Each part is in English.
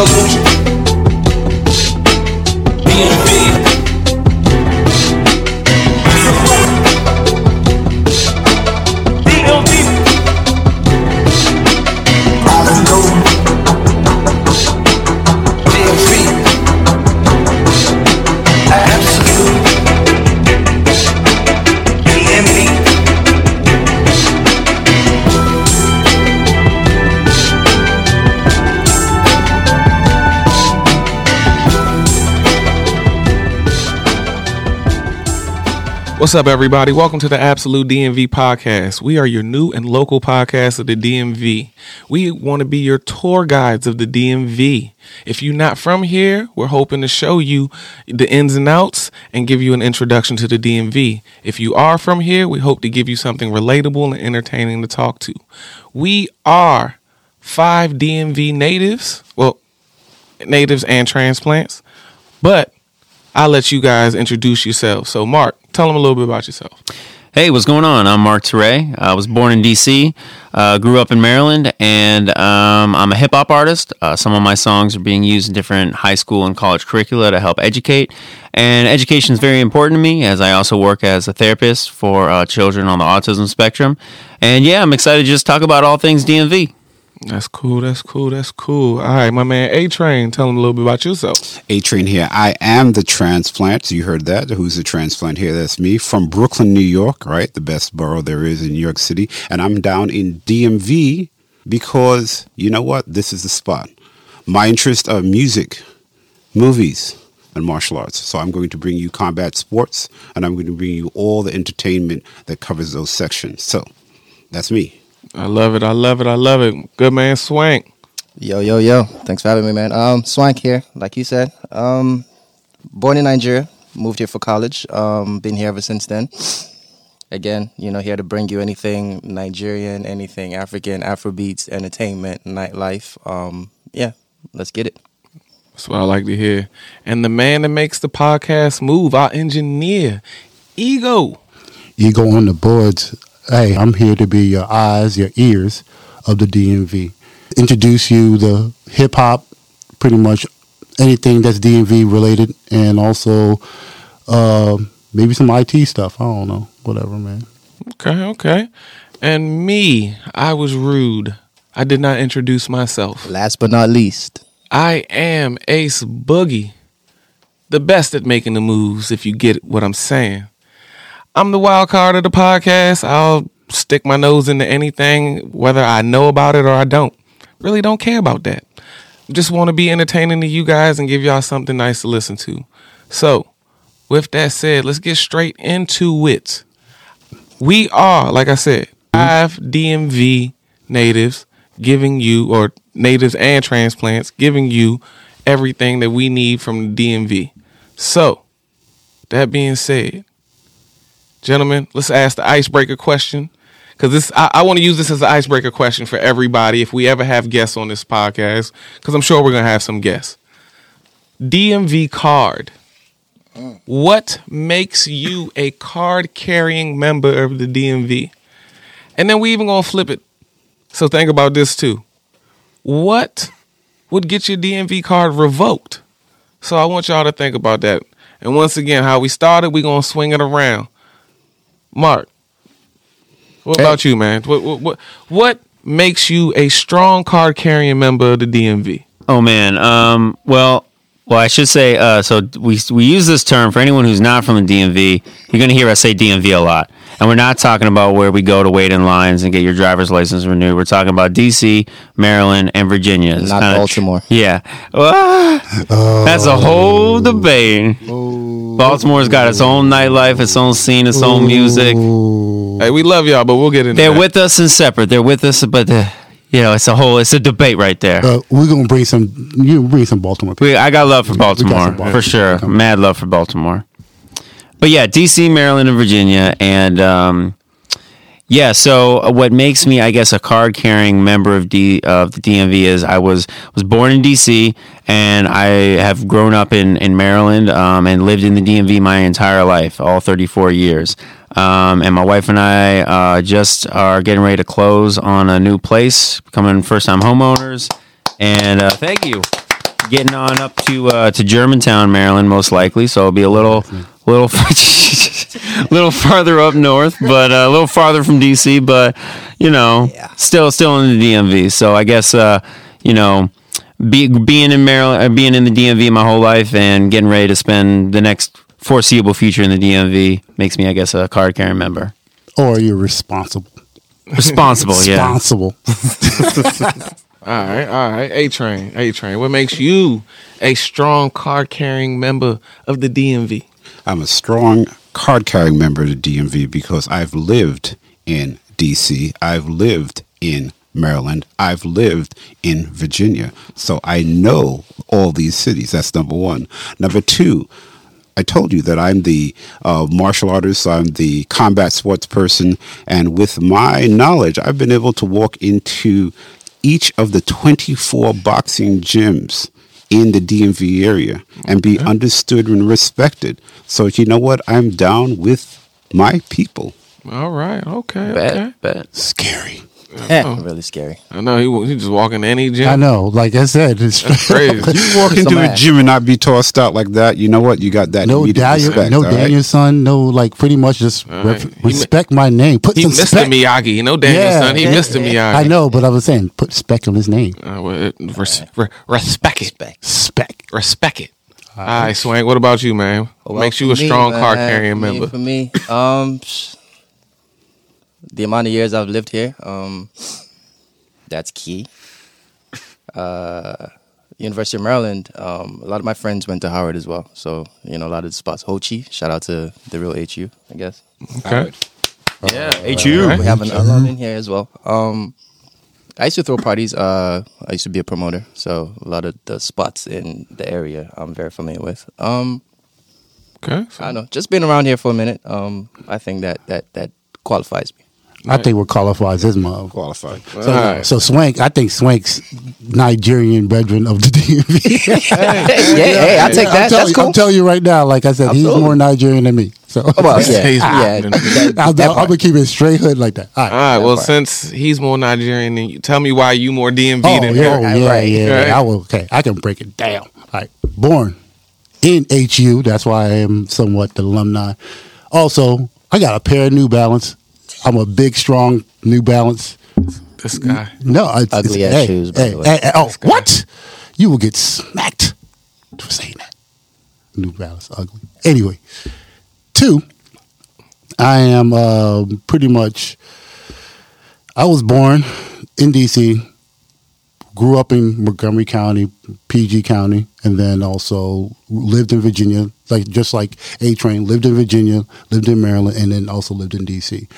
Revolution. What's up, everybody? Welcome to the Absolute DMV podcast. We are your new and local podcast of the DMV. We want to be your tour guides of the DMV. If you're not from here, we're hoping to show you the ins and outs and give you an introduction to the DMV. If you are from here, we hope to give you something relatable and entertaining to talk to. We are five DMV natives, well, natives and transplants, but I'll let you guys introduce yourselves. So, Marc, tell them a little bit about yourself. Hey, what's going on? I'm Marc 2Ray. I was born in D.C., uh, grew up in Maryland, and um, I'm a hip hop artist. Uh, some of my songs are being used in different high school and college curricula to help educate. And education is very important to me as I also work as a therapist for uh, children on the autism spectrum. And yeah, I'm excited to just talk about all things DMV. That's cool. That's cool. That's cool. All right, my man A-Train, tell them a little bit about yourself. A-Train here. I am the transplant. You heard that. Who's the transplant here? That's me from Brooklyn, New York, right? The best borough there is in New York City. And I'm down in DMV because you know what? This is the spot. My interests are music, movies, and martial arts. So I'm going to bring you combat sports and I'm going to bring you all the entertainment that covers those sections. So that's me. I love it. I love it. I love it. Good man, Swank. Yo, yo, yo. Thanks for having me, man. Um, Swank here, like you said. Um, born in Nigeria, moved here for college. Um, been here ever since then. Again, you know, here to bring you anything Nigerian, anything African, Afrobeats, entertainment, nightlife. Um, yeah, let's get it. That's what I like to hear. And the man that makes the podcast move, our engineer, eGogh. eGogh on the boards. Hey, I'm here to be your eyes, your ears of the DMV. Introduce you the hip hop, pretty much anything that's DMV related, and also uh, maybe some IT stuff. I don't know, whatever, man. Okay, okay. And me, I was rude. I did not introduce myself. Last but not least, I am Ace Boogie, the best at making the moves, if you get what I'm saying. I'm the wild card of the podcast. I'll stick my nose into anything, whether I know about it or I don't. Really don't care about that. Just want to be entertaining to you guys and give y'all something nice to listen to. So, with that said, let's get straight into it. We are, like I said, five DMV natives giving you, or natives and transplants, giving you everything that we need from the DMV. So, that being said, gentlemen, let's ask the icebreaker question. Because this, I, I want to use this as an icebreaker question for everybody if we ever have guests on this podcast. Because I'm sure we're gonna have some guests. DMV card. What makes you a card carrying member of the DMV? And then we even gonna flip it. So think about this too. What would get your DMV card revoked? So I want y'all to think about that. And once again, how we started, we're gonna swing it around. Marc, what Hey. about you, man? What, what what what makes you a strong card carrying member of the DMV? Oh man. Um. Well. Well, I should say. Uh. So we we use this term for anyone who's not from the DMV. You're going to hear us say DMV a lot, and we're not talking about where we go to wait in lines and get your driver's license renewed. We're talking about D.C., Maryland, and Virginia. It's Not kinda tr- Baltimore. yeah. Ah, that's a whole debate. Baltimore's got its own nightlife, its own scene, its own music. Hey, we love y'all, but we'll get into They're that. with us and separate. They're with us, but uh, you know, it's a whole. It's a debate right there. Uh, we're gonna bring some. You bring some Baltimore people. We, I got love for Baltimore, some Baltimore. for sure. Mad love for Baltimore. But yeah, DC, Maryland, and Virginia, and um, yeah. So what makes me, I guess, a card carrying member of D of the DMV is I was was born in DC, and I have grown up in in Maryland um, and lived in the DMV my entire life, all 34 years. Um, and my wife and I uh, just are getting ready to close on a new place, becoming first time homeowners. And uh, thank you. Getting on up to uh, to Germantown, Maryland, most likely. So it'll be a little little little farther up north, but uh, a little farther from DC. But you know, still still in the DMV. So I guess uh, you know. Be, being in Maryland, uh, being in the DMV my whole life, and getting ready to spend the next foreseeable future in the DMV makes me, I guess, a card carrying member. Or you're responsible. Responsible, yeah. Responsible. All right, all right. A-Train, A train. What makes you a strong card carrying member of the DMV? I'm a strong card carrying member of the DMV because I've lived in DC. I've lived in Maryland. I've lived in Virginia. So I know all these cities. That's number one. Number two, I told you that I'm the uh, martial artist, I'm the combat sports person, and with my knowledge, I've been able to walk into each of the 24 boxing gyms in the DMV area and be understood and respected. So, you know what? I'm down with my people. All right, okay, okay. Bet, bet. Scary. Really scary. I know he he just walking to any gym. I know. Like I said, it's Crazy. You walk into Some a ass. gym and not be tossed out like that. You know what? You got that. no Daniel, respect, no all right? Danielson, no like pretty much just All ref- right. He respect my name. Put he some Mr. spec. Miyagi. You know daniel son he yeah, Mr. Miyagi. I know, but I was saying put spec on his name. Uh, well, res- re- respect it. Respect. Spec. Respect it. All right, Swank. What about you, man? What makes you a me, strong man, card carrying member? For me, um, psh, the amount of years I've lived here, um, that's key. Uh, University of Maryland, um, a lot of my friends went to Howard as well. So, you know, a lot of the spots. Ho-Chi, shout out to the real HU, I guess. Okay. Yeah, HU. We have an alum in here as well. Um, I used to throw parties. Uh, I used to be a promoter, so a lot of the spots in the area I'm very familiar with. Um, Okay. I don't know. Just being around here for a minute, um, I think that that that qualifies me. I think what qualifies his mom. Qualified. All So, right. so Swank, I think Swank's Nigerian brethren of the DMV. hey, hey, I take I'm that. telling, That's you, cool. I'm telling you right now, like I said, he's more Nigerian than me. So well, yeah, He's- yeah. that- I'm, that I'm part. gonna keep it straight hood like that. All right. All right. Well, part. since he's more Nigerian than you, tell me why you more DMV Oh, than yeah, him. oh, yeah, Right. yeah, Right. yeah. I will. Okay, I can break it down. All right, born in HU. That's why I am somewhat the alumni. Also, I got a pair of New Balance. I'm a big, strong New Balance. This guy. No, it's, Ugly it's, ass hey, shoes, by hey, the way. hey, hey, oh, what? You will get smacked for saying that. New Balance ugly. Anyway, two. I am uh, pretty much. I was born in DC, grew up in Montgomery County, PG County, and then also lived in Virginia, like just like A-Train. Lived in Virginia, lived in Maryland, and then also lived in DC.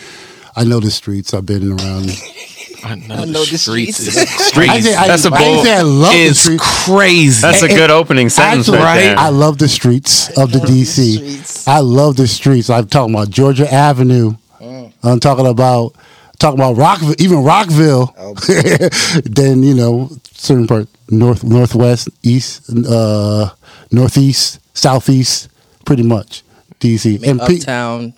I know the streets. I've been around. I know, know the the streets streets. I say- I- That's a I didn't bold- say I love the streets. crazy. That's a good opening sentence, Actually, right there. I love the streets of the DC. streets. I love the streets. I'm talking about Georgia Avenue. I'm talking about talking about Rockville, even Rockville. then you know certain part north, northwest, east, uh, northeast, southeast, pretty much DC. And pe- uptown,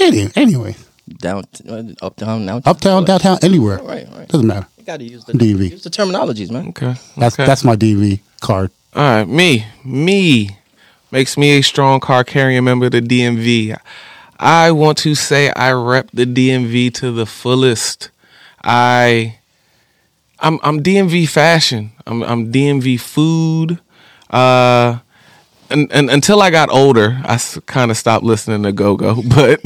any- anyway, down, uh, uptown, downtown, uptown, downtown, anywhere. Right, right. Doesn't matter. You got to use the DV. use the terminologies, man. Okay. That's okay. that's my DV card. All right, me, me makes me a strong card carrying member of the DMV. I want to say I rep the DMV to the fullest. I, I'm I'm DMV fashion. I'm I'm DMV food. Uh, and, and until I got older, I kind of stopped listening to Go Go. But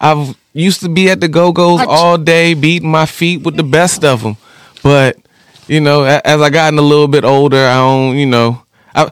I've used to be at the Go Go's all day, beating my feet with the best of them. But you know, as I gotten a little bit older, I don't, you know, I,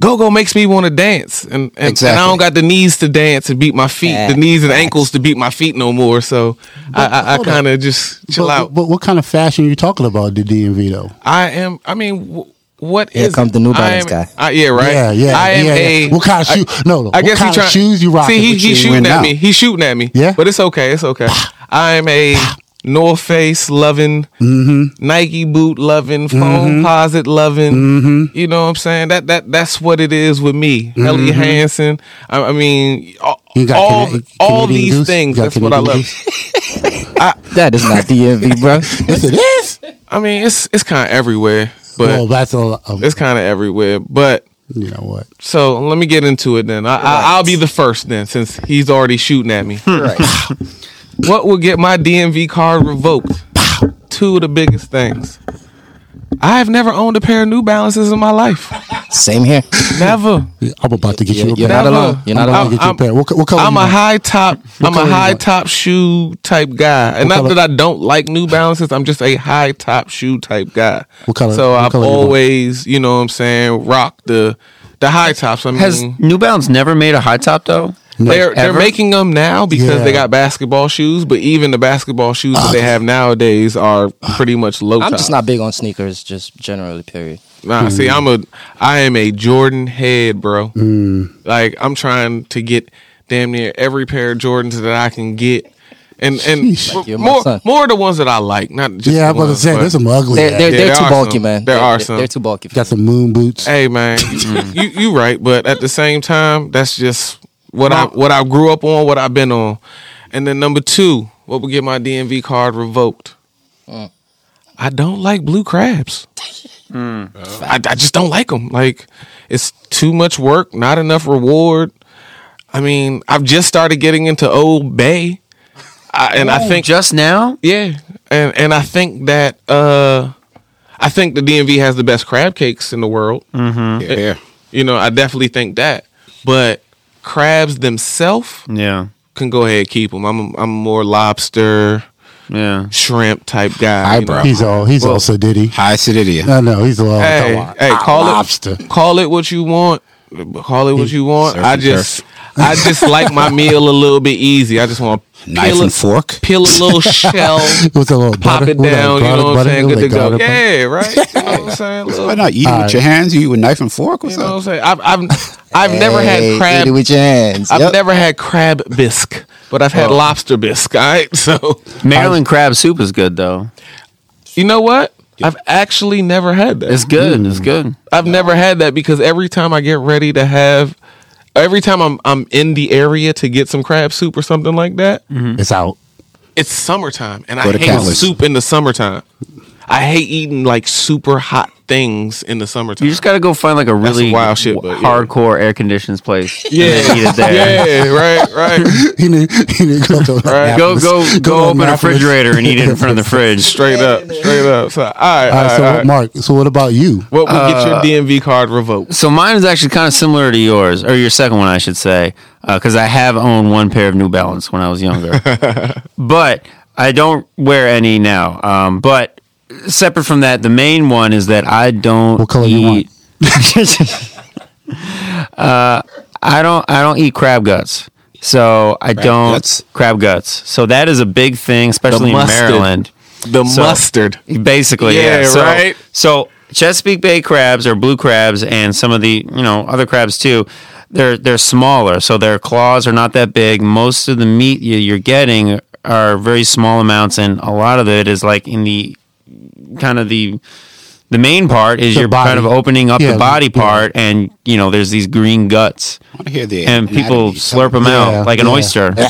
Go Go makes me want to dance, and and, and I don't got the knees to dance and beat my feet, Yeah, the knees and facts. ankles to beat my feet no more. So I, I, I kind of just chill but, out. But what kind of fashion you talking about the DMV though? I am. I mean, wh- what Here is comes the New I Balance am- guy. I- yeah, right. Yeah, yeah. I am yeah, a. What kind of I- shoes? No, no. I what guess kind he trying, of shoes you rocking? See, he, he's shooting at now? me. He's shooting at me. Yeah? but it's okay. It's okay. I am a North Face loving, Mm-hmm. Nike boot loving, Foamposite loving. Mm-hmm. You know what I'm saying? That that that's what it is with me. Helly Hansen. I, I mean, all You got all, Cana- all Canadian these Goose? things. You got That's what I love. Goose? That is not DMV, bro. Yes, it is. I mean, it's it's kind of everywhere. But well, that's a, a it's kind of everywhere. But you know what? so let me get into it then. I, I, I'll be the first then, since he's already shooting at me. Right. Hmm. what will get my DMV card revoked? Two of the biggest things. I have never owned a pair of New Balances in my life. Same here. Never. I'm about to get you. You're, a you're not alone. You're not I'm alone. about get you a pair. What, what color? I'm a want? high top. I'm a high top shoe type guy, and not color? that I don't like New Balances. I'm just a high top shoe type guy. What color- So what I've color you always, you know, what I'm saying, rock the the high tops. I mean, Has New Balance never made a high top though? They're they're making them now because Yeah. they got basketball shoes, but even the basketball shoes that they have nowadays are pretty much low I'm top. just not big on sneakers, just generally. Period. Nah, see, I'm a I am a Jordan head, bro. Mm. Like I'm trying to get damn near every pair of Jordans that I can get. And and Like more more of the ones that I like, not just Yeah, I'm about to say but- there's some ugly. They're, they're, Yeah, they're too bulky, some. man. There They're- are some. They're too bulky. Got some moon boots. Hey man, you you right, but at the same time, that's just what I what I grew up on, what I've been on. And then number two, what would get my DMV card revoked? I don't like blue crabs. I, I just don't like them. Like it's too much work, not enough reward. I mean, I've just started getting into Old Bay, I, and I think just now. yeah, and and I think that uh, I think the DMV has the best crab cakes in the world. Yeah. You know, I definitely think that. But crabs themselves Yeah, can go ahead keep them. I'm a, I'm more lobster, yeah. shrimp type guy. Eyebrow. You know? He's all. He's Well- also Diddy. High acidity. No, no, he's all. Hey, hey, call lobster. it call it what you want. Call it what you want. Surf I and just I just like my meal a little bit easy. I just want to Knife peel and a, fork. peel a little shell. With a little Pop butter, it with that down, you know what I'm saying? with Good to go. garlic butter. Yeah, right. You know what I'm saying? Why not eat it with your hands? You eat with knife and fork? What's You know what? I'm saying? I've I've I've never had crab. with your hands. I've Yep. never had crab bisque, but I've had oh. lobster bisque. All right, so Maryland crab soup is good though. you know what? I've actually never had that. It's good. It's mm. good. I've never had that because every time I get ready to have, every time I'm I'm in the area to get some crab soup or something like that, mm-hmm. It's out. it's summertime, and Go I to hate Cantler's. soup in the summertime. I hate eating like super hot things in the summertime. You just got to go find like a That's really wild shit, but yeah. hardcore air conditions place. yeah, and then eat it there. yeah, right, right. He need, he need to go to Right. Go Annapolis. go go, open a refrigerator and eat it in front of the fridge. Straight up, straight up. So, all right, all All right, right, so all what, right. Marc. So what about you? What would get your DMV card revoked? So mine is actually kind of similar to yours, or your second one, I should say, because I have owned one pair of New Balance when I was younger, but I don't wear any now. Um, but separate from that, the main one is that I don't What color you eat. uh, I don't. I don't eat crab guts. So I don't guts? crab guts. So that is a big thing, especially in. Maryland. The So- mustard. Basically, yeah. Yeah, So, right? So Chesapeake Bay crabs or blue crabs and some of the you know other crabs too. They're they're smaller, so their claws are not that big. Most of the meat you're getting are very small amounts, and a lot of it is like in the kind of the the main part is The you're body. kind of opening up Yeah, the body yeah. part, and you know there's these green guts, I want to hear the and people slurp them Yeah, out like an yeah. oyster. Yeah.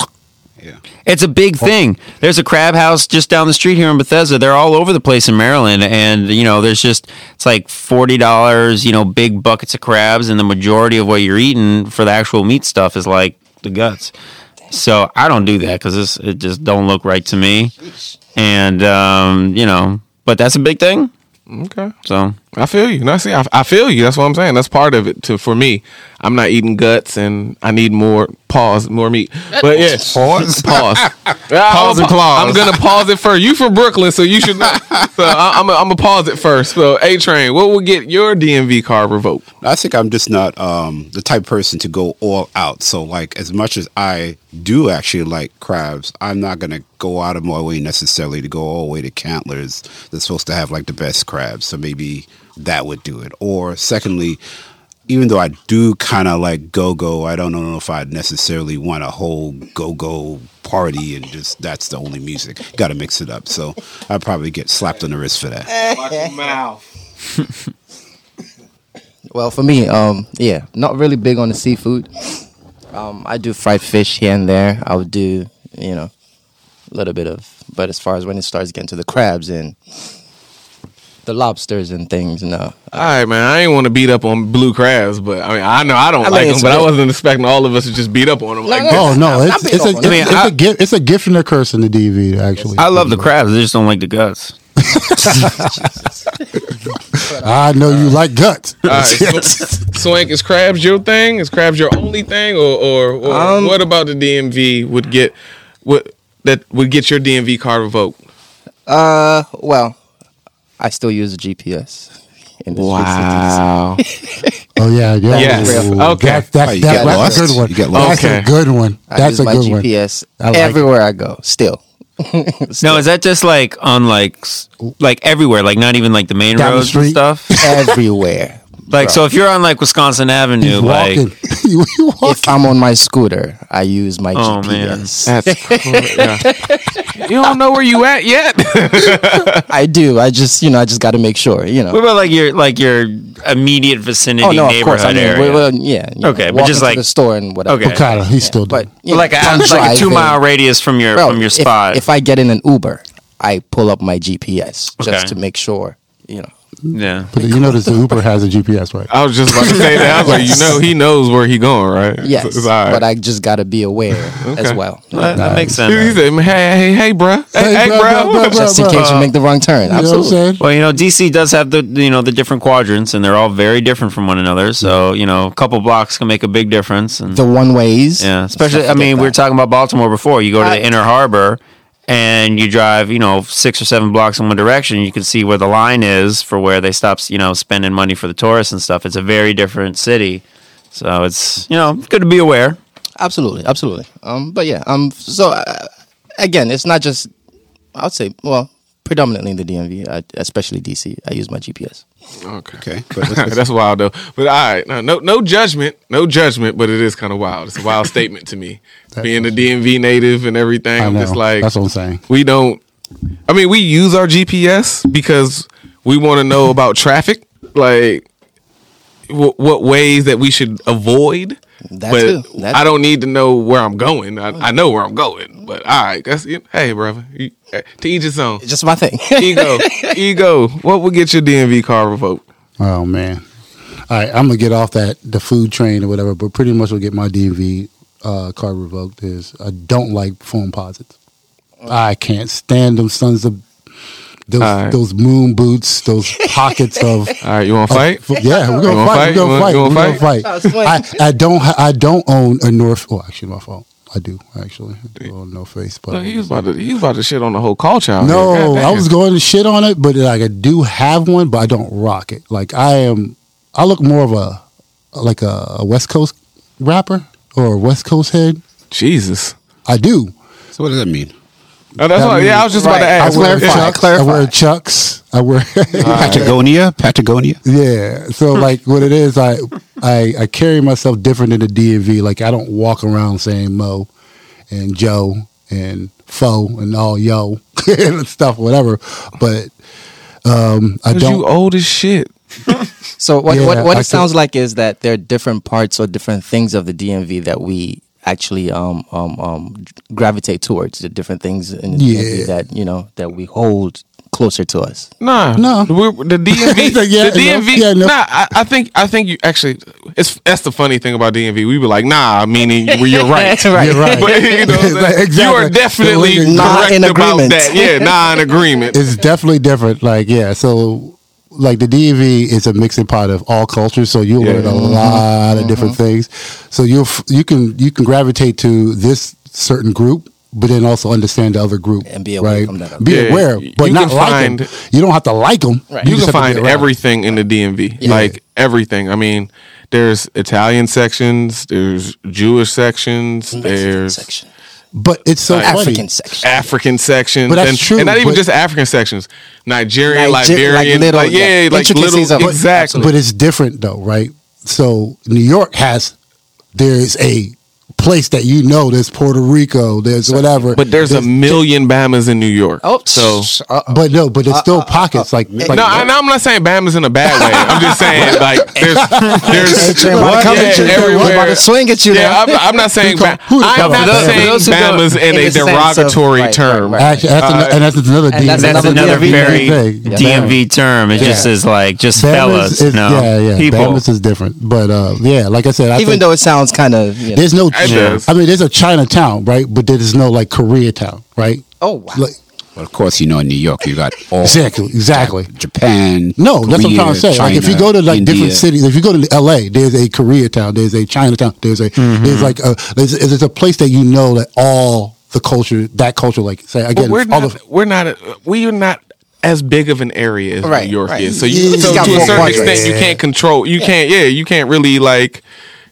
It's a big thing. There's a crab house just down the street here in Bethesda. They're all over the place in Maryland, and you know, there's just it's like forty dollars. You know, big buckets of crabs, and the majority of what you're eating for the actual meat stuff is like the guts. So I don't do that because it just don't look right to me. And um, you know, but that's a big thing. Okay. So I feel you. No, see, I, I feel you. That's what I'm saying. That's part of it. To for me, I'm not eating guts, and I need more pause, more meat. But yeah, Pause. pause, Pause and clause. I'm gonna pause it first. You from Brooklyn, so you should know. So I, I'm I'm gonna pause it first. So A-Train, what will get your DMV card revoked? I think I'm just not um, the type of person to go all out. So, like, as much as I do actually like crabs, I'm not gonna go out of my way necessarily to go all the way to Cantler's. They're supposed to have like the best crabs, so maybe that would do it. Or secondly, even though I do kind of like go go, I don't know if I'd necessarily want a whole go go party and just that's the only music. Got to mix it up. So I'd probably get slapped on the wrist for that. Watch your mouth. Well, for me, um, yeah, not really big on the seafood. Um, I do fried fish here and there. I would do, you know, a little bit of. But as far as when it starts getting to the crabs and the lobsters and things. No, All right, man. I ain't want to beat up on blue crabs, but I mean, I know I don't I mean, like them, it's but I wasn't expecting all of us to just beat up on them like no. Oh no, I'm it's, it's, a, it's, up on a- it. it's I a mean, gift. It's a gift and a curse in the DV. Actually, I love the crabs. I just don't like the guts. I know you like guts. All right, so, Swank, is crabs your thing? Is crabs your only thing, or or, or Um, what about the DMV would get what that would get your DMV card revoked? uh, well, I still use a GPS. In the streets Oh yeah, yeah. Yes. Ooh, Okay. That, that, Oh, you that, that's a good one. You get That's lost. a good one. I That's use a my good one. GPS I like everywhere I go. Still, No, is that just like on like like everywhere, like not even like the main Down the roads and stuff? everywhere. Like so, if you're on like Wisconsin Avenue, He's like walking. you, you walking. If I'm on my scooter, I use my Oh, man. GPS. That's cool. yeah. You don't know where you at yet. I do. I just, you know, I just got to make sure. You what know. about like your like your immediate vicinity Oh no, of neighborhood course. I mean, area? well, well, yeah. Okay, know, but just like- the store and whatever. Okay. Okada, he's still doing. But you like know, a, I'm like a two mile radius from your Bro, from your if- spot. If, I get in an Uber, I pull up my GPS just Okay. to make sure. You know. Yeah. But you notice the Uber has a GPS, right? I was just about to say that. I was like, you know, he knows where he going, right? Yes, It's all right. but I just got to be aware as well. That, that makes He sense. said, hey, hey, hey, bruh. Hey, Hey, hey, bruh, bro. bruh, bruh, bruh. Just in case you make the wrong turn. You I'm Absolutely. saying? Well, you know, DC does have the you know the different quadrants, and they're all very different from one another. So mm-hmm. you know, a couple blocks can make a big difference. And The one ways. yeah, especially I mean, we were talking about Baltimore before. You go to I- the Inner Harbor, and you drive you know six or seven blocks in one direction. You can see where the line is for where they stop you know spending money for the tourists and stuff. It's a very different city, so it's you know good to be aware. Absolutely, absolutely. Um, but yeah, um, so uh, again, it's not just. I would say, well, predominantly in the DMV, uh, especially DC. I use my GPS. Okay. Okay, but let's- That's wild though. But all right, no, no, no judgment, no judgment. But it is kind of wild. It's a wild statement to me, being a DMV native and everything. I I'm just like, That's what I'm saying. we don't. I mean, we use our GPS because we want to know about traffic, like w- what ways that we should avoid. That but too. That I don't need to know where I'm going. I, I know where I'm going. But all right, that's hey, brother. You, eh, to each his own. It's just my thing. eGogh, eGogh. What would get your DMV car revoked? Oh man. All right, I'm gonna get off that the food train or whatever, but pretty much will get my DMV uh, card revoked. Is I don't like Foamposites. I can't stand them sons of those All right. those moon boots, those pockets of. All right, you want to fight? F- Yeah, we're gonna fight. fight? We're gonna fight. We're gonna fight. fight? I, I don't. I don't own a North. Oh, actually, my fault. I do actually. I do no face, but Look, he was about to he was about to shit on the whole culture. no, I was going to shit on it, but like I do have one, but I don't rock it. Like I am, I look more of a like a, a West Coast rapper or a West Coast head. Jesus. I do. so what does that mean? Oh, that's That why. Yeah, I was just about to Right. I ask. wear Yeah. chucks. I wear chucks. I wear. Patagonia, Patagonia. yeah. So like what it is, I I I carry myself different in the DMV. Like I don't walk around saying Mo and Joe and Fo and all yo and stuff, whatever. But um, I 'Cause don't. you old as shit. So what Yeah, what, what I it sounds like is that there are different parts or different things of the DMV that we actually um um um gravitate towards. The different things in the Yeah. That you know that we hold closer to us. Nah, No. We're, the DMV, Yeah, the no, yeah, no. Nah, I, I think I think you actually. It's that's the funny thing about DMV. We were like, nah, meaning well, you're right. Right. You're right. But, you, know, what Exactly. you are definitely The legal- Nah in about agreement. that. Yeah, nah in agreement. it's definitely different. Like, yeah, so like the DMV is a mixing pot of all cultures, so you'll Yeah. learn a lot of uh-huh. different uh-huh. things. So you you can you can gravitate to this certain group, but then also understand the other group And be aware right? from that Be group. aware, but you not like find- them. You don't have to like them. Right. you just can have to be find everything in the DMV, Yeah. like everything. I mean, there's Italian sections, there's Jewish sections, there's section, But it's so funny. African section. African section, But that's and, true, and not even but- just African sections, Nigerian, Niger- like Liberian, little- like, yeah, yeah, like little of it. exactly. But it's different though, right? So New York has there's a place that you know. There's Puerto Rico. There's whatever. But there's a million Bamas in New York. Oh, so uh, uh, But no, but there's still pockets like, like no, I, I'm not saying Bama's in a bad way. I'm just saying like there's there's Trey, what? yeah, Coming you. everywhere. We're about to swing at you Yeah, now. I'm, I'm not saying. Who Ba- who I'm not those- saying those Bama's in in a the of- derogatory right, term. right, right. Actually, that's Uh, ano- and that's another and DMV. that's That's another another very DMV term. It just Yeah. is like just Bama's fellas. no, yeah, yeah. people. Bama's is different, but uh, yeah, like I said, I Even think though it sounds kind of, you know. there's no. It. I mean, there's a Chinatown, right? But there's no like Koreatown, right? oh wow. Like, Well, of course, you know, in New York, you got all Exactly, exactly. Japan. No, that's what I'm trying to say. like if you go to like India. different cities, if you go to L.A., there's a Koreatown, there's a Chinatown, there's a Mm-hmm. there's like a there's, there's a place that you know that all the culture that culture like say But again we're all not. the we're not. We are not as big of an area as Right, New York right. is. So you, it's so to a certain quadrants. extent, you can't control. You can't. Yeah, you can't really like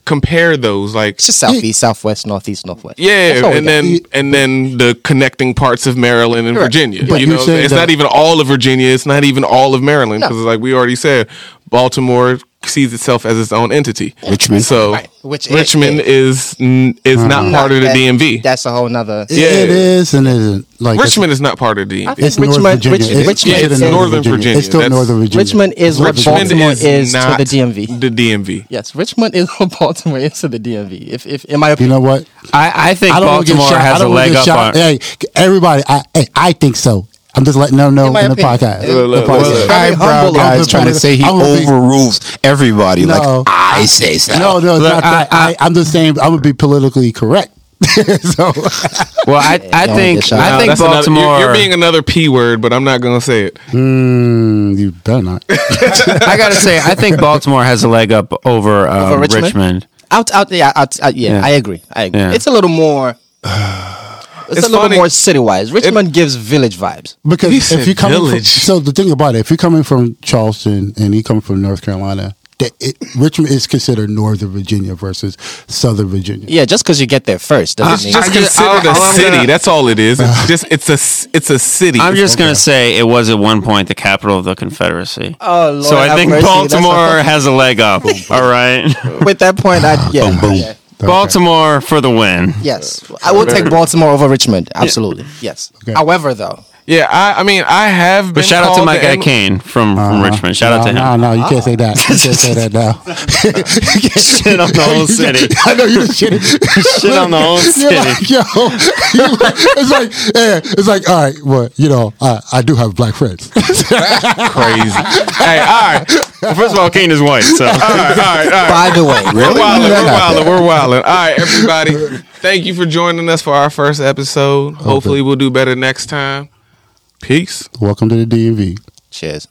compare those. Like It's just southeast, southwest, northeast, northwest. Yeah, That's all and got. then and then the connecting parts of Maryland and Correct. Virginia. But you know, it's that- not even all of Virginia. It's not even all of Maryland No. because, like we already said, Baltimore sees itself as its own entity. Richmond. So Right. Which Richmond is. is is not Not part of the that- DMV. That's a whole nother. Yeah. it is and it isn't like Richmond is not part of the DMV. think It's North Richmond, Virginia. Rich- It's Richmond, considered it's is, Northern Virginia. It's still That's- Northern Virginia. Richmond is what Richmond Baltimore is is, to the DMV. The DMV. Yes, Richmond is what Baltimore is to the DMV. If, if in my You know what? I, I think I don't wanna get Baltimore shot- has a leg up shot- on. Hey, everybody, I, hey, I think so. I'm just letting them know In in, the opinion. podcast. Look, look, The podcast. look, look. Very eyebrow humble. guys I'm trying to say he I'm be- overrules everybody. No. Like I say so. No, no, it's Look, not that. I- I, am just saying I'm gonna be politically correct. so Well, I, I Don't think. I No, think that's another- Baltimore. you're, you're being another p word, but I'm not going to say it. mm, you better not. I gotta say, I think Baltimore has a leg up over, um, Over Richmond? Richmond. out, out, yeah, out, out, yeah, Yeah. I agree. I agree. Yeah. It's a little more. It's, It's a little funny. more city wise. Richmond gives village vibes. Because He if you come coming from, village. so the thing about it, if you're coming from Charleston and you come from North Carolina, that it, Richmond is considered Northern Virginia versus Southern Virginia. Yeah, just because you get there first doesn't It's mean. just I just- considered I'll- a I'm city. gonna- That's all it is. It's just it's a s- it's a city. I'm just gonna say it was at one point the capital of the Confederacy. oh, Lord so I think mercy, Baltimore a- has a leg up. All right, with that point, I yeah, Boom, boom. yeah. Baltimore for the win. yes, I will take Baltimore over Richmond. Absolutely, yes. However, though, yeah. I I mean I have. Been But shout out to my guy M- Kane from, from Uh-huh. Richmond. Shout out to him. No, no, you can't say that. You can't say that now. Shit on the whole city. I know you just shit. Shit on the whole You're city. like, yo, you- it's like, yeah, it's like, all right, well, you know, I, I do have black friends. Crazy. hey, all right, Well, first of all, Kane is white, so all right, all right, all right. by the way, We're wilding, we're wilding, we're wilding. All right, everybody. Thank you for joining us for our first episode. Hopefully, we'll do better next time. Peace. Welcome to the DMV. cheers.